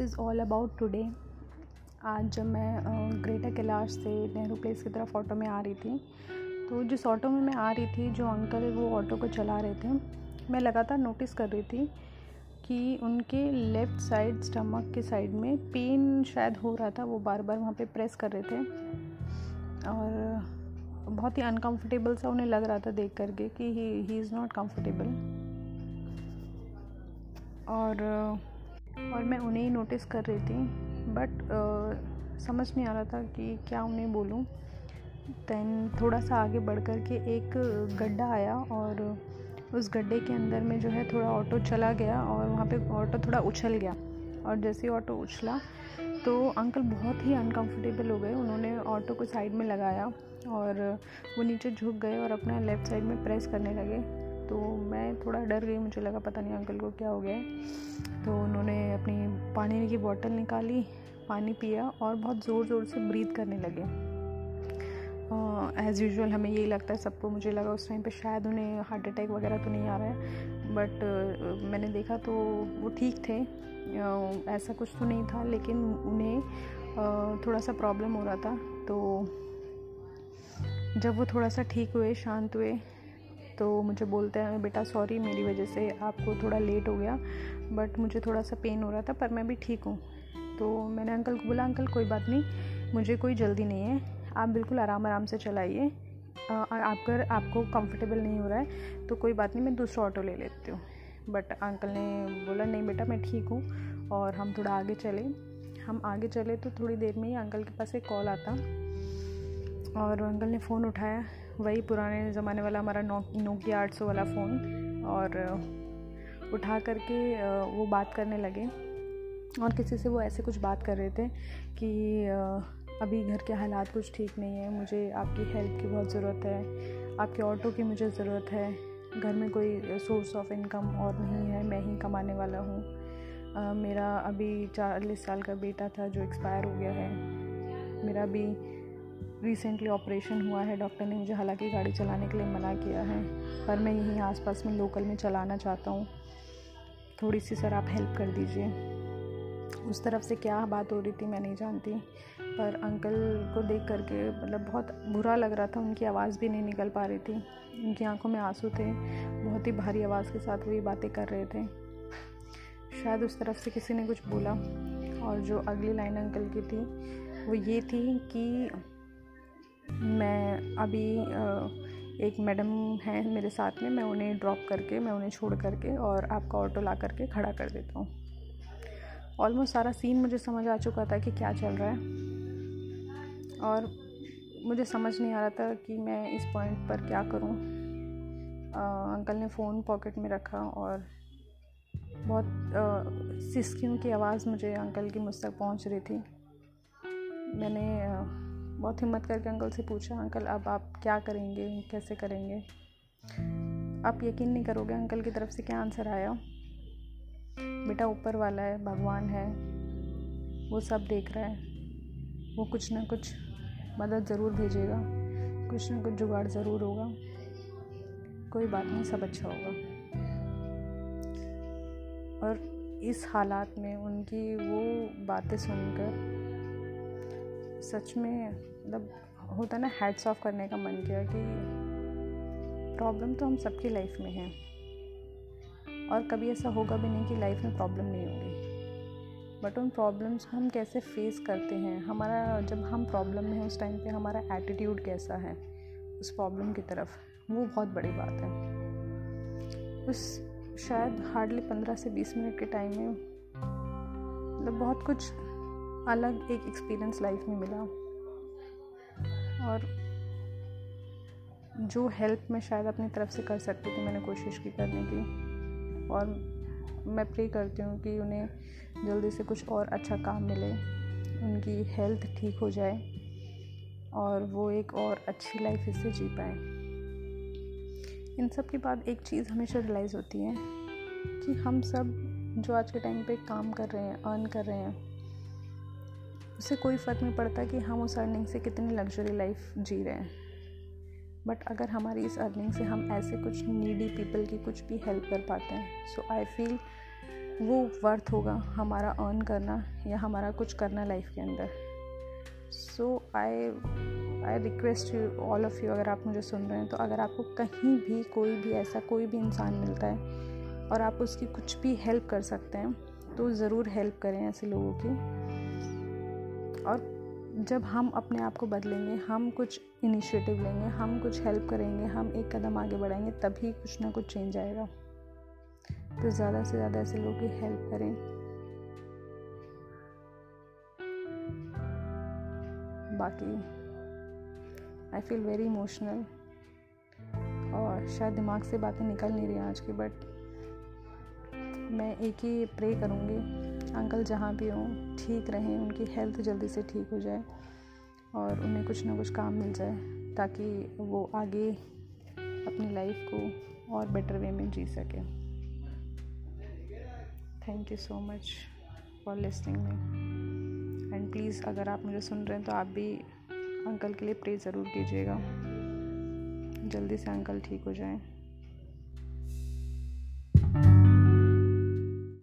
Is all about today आज जब मैं ग्रेटर कैलाश से नेहरू प्लेस की तरफ़ ऑटो में आ रही थी तो जिस ऑटो में मैं आ रही थी, जो अंकल वो ऑटो को चला रहे थे, मैं लगातार नोटिस कर रही थी कि उनके लेफ़्ट साइड स्टमक के साइड में पेन शायद हो रहा था, वो बार बार वहाँ पे प्रेस कर रहे थे। और बहुत ही अनकंफर्टेबल सा उन्हें लग रहा था देख करके कि ही इज़ नॉट कंफर्टेबल और और मैं उन्हें ही नोटिस कर रही थी बट समझ नहीं आ रहा था कि क्या उन्हें बोलूँ। दैन थोड़ा सा आगे बढ़ कर के एक गड्ढा आया और उस गड्ढे के अंदर में जो है थोड़ा ऑटो चला गया और वहाँ पे ऑटो थोड़ा उछल गया। और जैसे ही ऑटो उछला तो अंकल बहुत ही अनकंफर्टेबल हो गए। उन्होंने ऑटो को साइड में लगाया और वो नीचे झुक गए और अपना लेफ़्ट साइड में प्रेस करने लगे। तो मैं थोड़ा डर गई मुझे लगा पता नहीं अंकल को क्या हो गया है। तो उन्होंने अपनी पानी की बोतल निकाली पानी पिया और बहुत ज़ोर ज़ोर से ब्रीथ करने लगे। एज़ uh, यूजल हमें यही लगता है सबको मुझे लगा उस टाइम पे शायद उन्हें हार्ट अटैक वगैरह तो नहीं आ रहा है। बट uh, मैंने देखा तो वो ठीक थे। uh, ऐसा कुछ तो नहीं था लेकिन उन्हें थोड़ा सा प्रॉब्लम हो रहा था। तो जब वो थोड़ा सा ठीक हुए शांत हुए तो मुझे बोलते हैं, बेटा सॉरी मेरी वजह से आपको थोड़ा लेट हो गया बट मुझे थोड़ा सा पेन हो रहा था, पर मैं भी ठीक हूँ। तो मैंने अंकल को बोला अंकल कोई बात नहीं, मुझे कोई जल्दी नहीं है, आप बिल्कुल आराम आराम से चलाइए अगर आपको कंफर्टेबल नहीं हो रहा है तो कोई बात नहीं, मैं दूसरा ऑटो ले लेती हूँ। बट अंकल ने बोला, नहीं बेटा, मैं ठीक हूँ और हम थोड़ा आगे चले। हम आगे चले तो थोड़ी देर में ही अंकल के पास एक कॉल आता और अंकल ने फ़ोन उठाया। वही पुराने ज़माने वाला हमारा नोकिया आठ सौ वाला फ़ोन और उठा करके वो बात करने लगे। और किसी से वो ऐसे कुछ बात कर रहे थे कि अभी घर के हालात कुछ ठीक नहीं है, मुझे आपकी हेल्प की बहुत ज़रूरत है, आपके ऑटो की मुझे ज़रूरत है, घर में कोई सोर्स ऑफ़ इनकम और नहीं है, मैं ही कमाने वाला हूँ। मेरा अभी चालीस साल का बेटा था जो एक्सपायर हो गया है। मेरा अभी रिसेंटली ऑपरेशन हुआ है डॉक्टर ने मुझे हालाँकि गाड़ी चलाने के लिए मना किया है, पर मैं यहीं आसपास में लोकल में चलाना चाहता हूँ। थोड़ी सी सर आप हेल्प कर दीजिए। उस तरफ़ से क्या बात हो रही थी मैं नहीं जानती, पर अंकल को देख करके मतलब बहुत बुरा लग रहा था, उनकी आवाज़ भी नहीं निकल पा रही थी। उनकी आँखों में आँसू थे, बहुत ही भारी आवाज़ के साथ वो ये बातें कर रहे थे। शायद उस तरफ़ से किसी ने कुछ बोला, और जो अगली लाइन अंकल की थी, वो ये थी कि मैं अभी एक मैडम हैं मेरे साथ में, मैं उन्हें ड्रॉप करके, मैं उन्हें छोड़ करके और आपका ऑटो ला करके खड़ा कर देता हूँ। ऑलमोस्ट सारा सीन मुझे समझ आ चुका था कि क्या चल रहा है। और मुझे समझ नहीं आ रहा था कि मैं इस पॉइंट पर क्या करूँ। अंकल ने फ़ोन पॉकेट में रखा और बहुत सिस्कियों की आवाज़ मुझे अंकल की मुझ तक पहुँच रही थी। मैंने बहुत हिम्मत करके अंकल से पूछा, अंकल, अब आप क्या करेंगे? कैसे करेंगे? आप यकीन नहीं करोगे अंकल की तरफ़ से क्या आंसर आया? बेटा, ऊपर वाला है, भगवान है, वो सब देख रहा है। वो कुछ ना कुछ मदद ज़रूर भेजेगा, कुछ ना कुछ जुगाड़ ज़रूर होगा। कोई बात नहीं, सब अच्छा होगा। और इस हालात में उनकी वो बातें सुनकर सच में मतलब होता ना हेड्स ऑफ़ करने का मन किया कि प्रॉब्लम तो हम सबकी लाइफ में है। और कभी ऐसा होगा भी नहीं कि लाइफ में प्रॉब्लम नहीं होगी। बट उन प्रॉब्लम्स को हम कैसे फेस करते हैं? हमारा, जब हम प्रॉब्लम में हैं, उस टाइम पे हमारा एटीट्यूड कैसा है? उस प्रॉब्लम की तरफ़। वो बहुत बड़ी बात है। उस, शायद हार्डली पंद्रह से बीस मिनट के टाइम में मतलब बहुत कुछ अलग एक एक्सपीरियंस लाइफ में मिला। और जो हेल्प मैं शायद अपनी तरफ़ से कर सकती थी, मैंने कोशिश की करने की। और मैं प्रे करती हूँ कि उन्हें जल्दी से कुछ और अच्छा काम मिले, उनकी हेल्थ ठीक हो जाए, और वो एक और अच्छी लाइफ इससे जी पाए। इन सब के बाद एक चीज़ हमेशा रियलाइज़ होती है कि हम सब जो आज के टाइम पे काम कर रहे हैं अर्न कर रहे हैं उससे कोई फ़र्क नहीं पड़ता कि हम उस अर्निंग से कितनी लग्जरी लाइफ जी रहे हैं। बट अगर हमारी इस अर्निंग से हम ऐसे कुछ नीडी पीपल की कुछ भी हेल्प कर पाते हैं सो आई फील वो वर्थ होगा हमारा अर्न करना या हमारा कुछ करना लाइफ के अंदर। So I I request you all of you अगर आप मुझे सुन रहे हैं तो अगर आपको कहीं भी कोई भी ऐसा कोई भी इंसान मिलता है और आप उसकी कुछ भी हेल्प कर सकते हैं तो ज़रूर हेल्प करें ऐसे लोगों की। और जब हम अपने आप को बदलेंगे, हम कुछ इनिशिएटिव लेंगे, हम कुछ हेल्प करेंगे, हम एक कदम आगे बढ़ाएँगे, तभी कुछ ना कुछ चेंज आएगा। तो ज़्यादा से ज़्यादा ऐसे लोगों की हेल्प करें। बाकी आई फील वेरी इमोशनल और शायद दिमाग से बातें निकल नहीं रही आज की बट मैं एक ही प्रे करूँगी। अंकल जहाँ भी हों, ठीक रहें, उनकी हेल्थ जल्दी से ठीक हो जाए और उन्हें कुछ ना कुछ काम मिल जाए ताकि वो आगे अपनी लाइफ को और बेटर वे में जी सकें। Thank you so much for listening me and please अगर आप मुझे सुन रहे हैं तो आप भी अंकल के लिए प्रे ज़रूर कीजिएगा। जल्दी से अंकल ठीक हो जाएँ।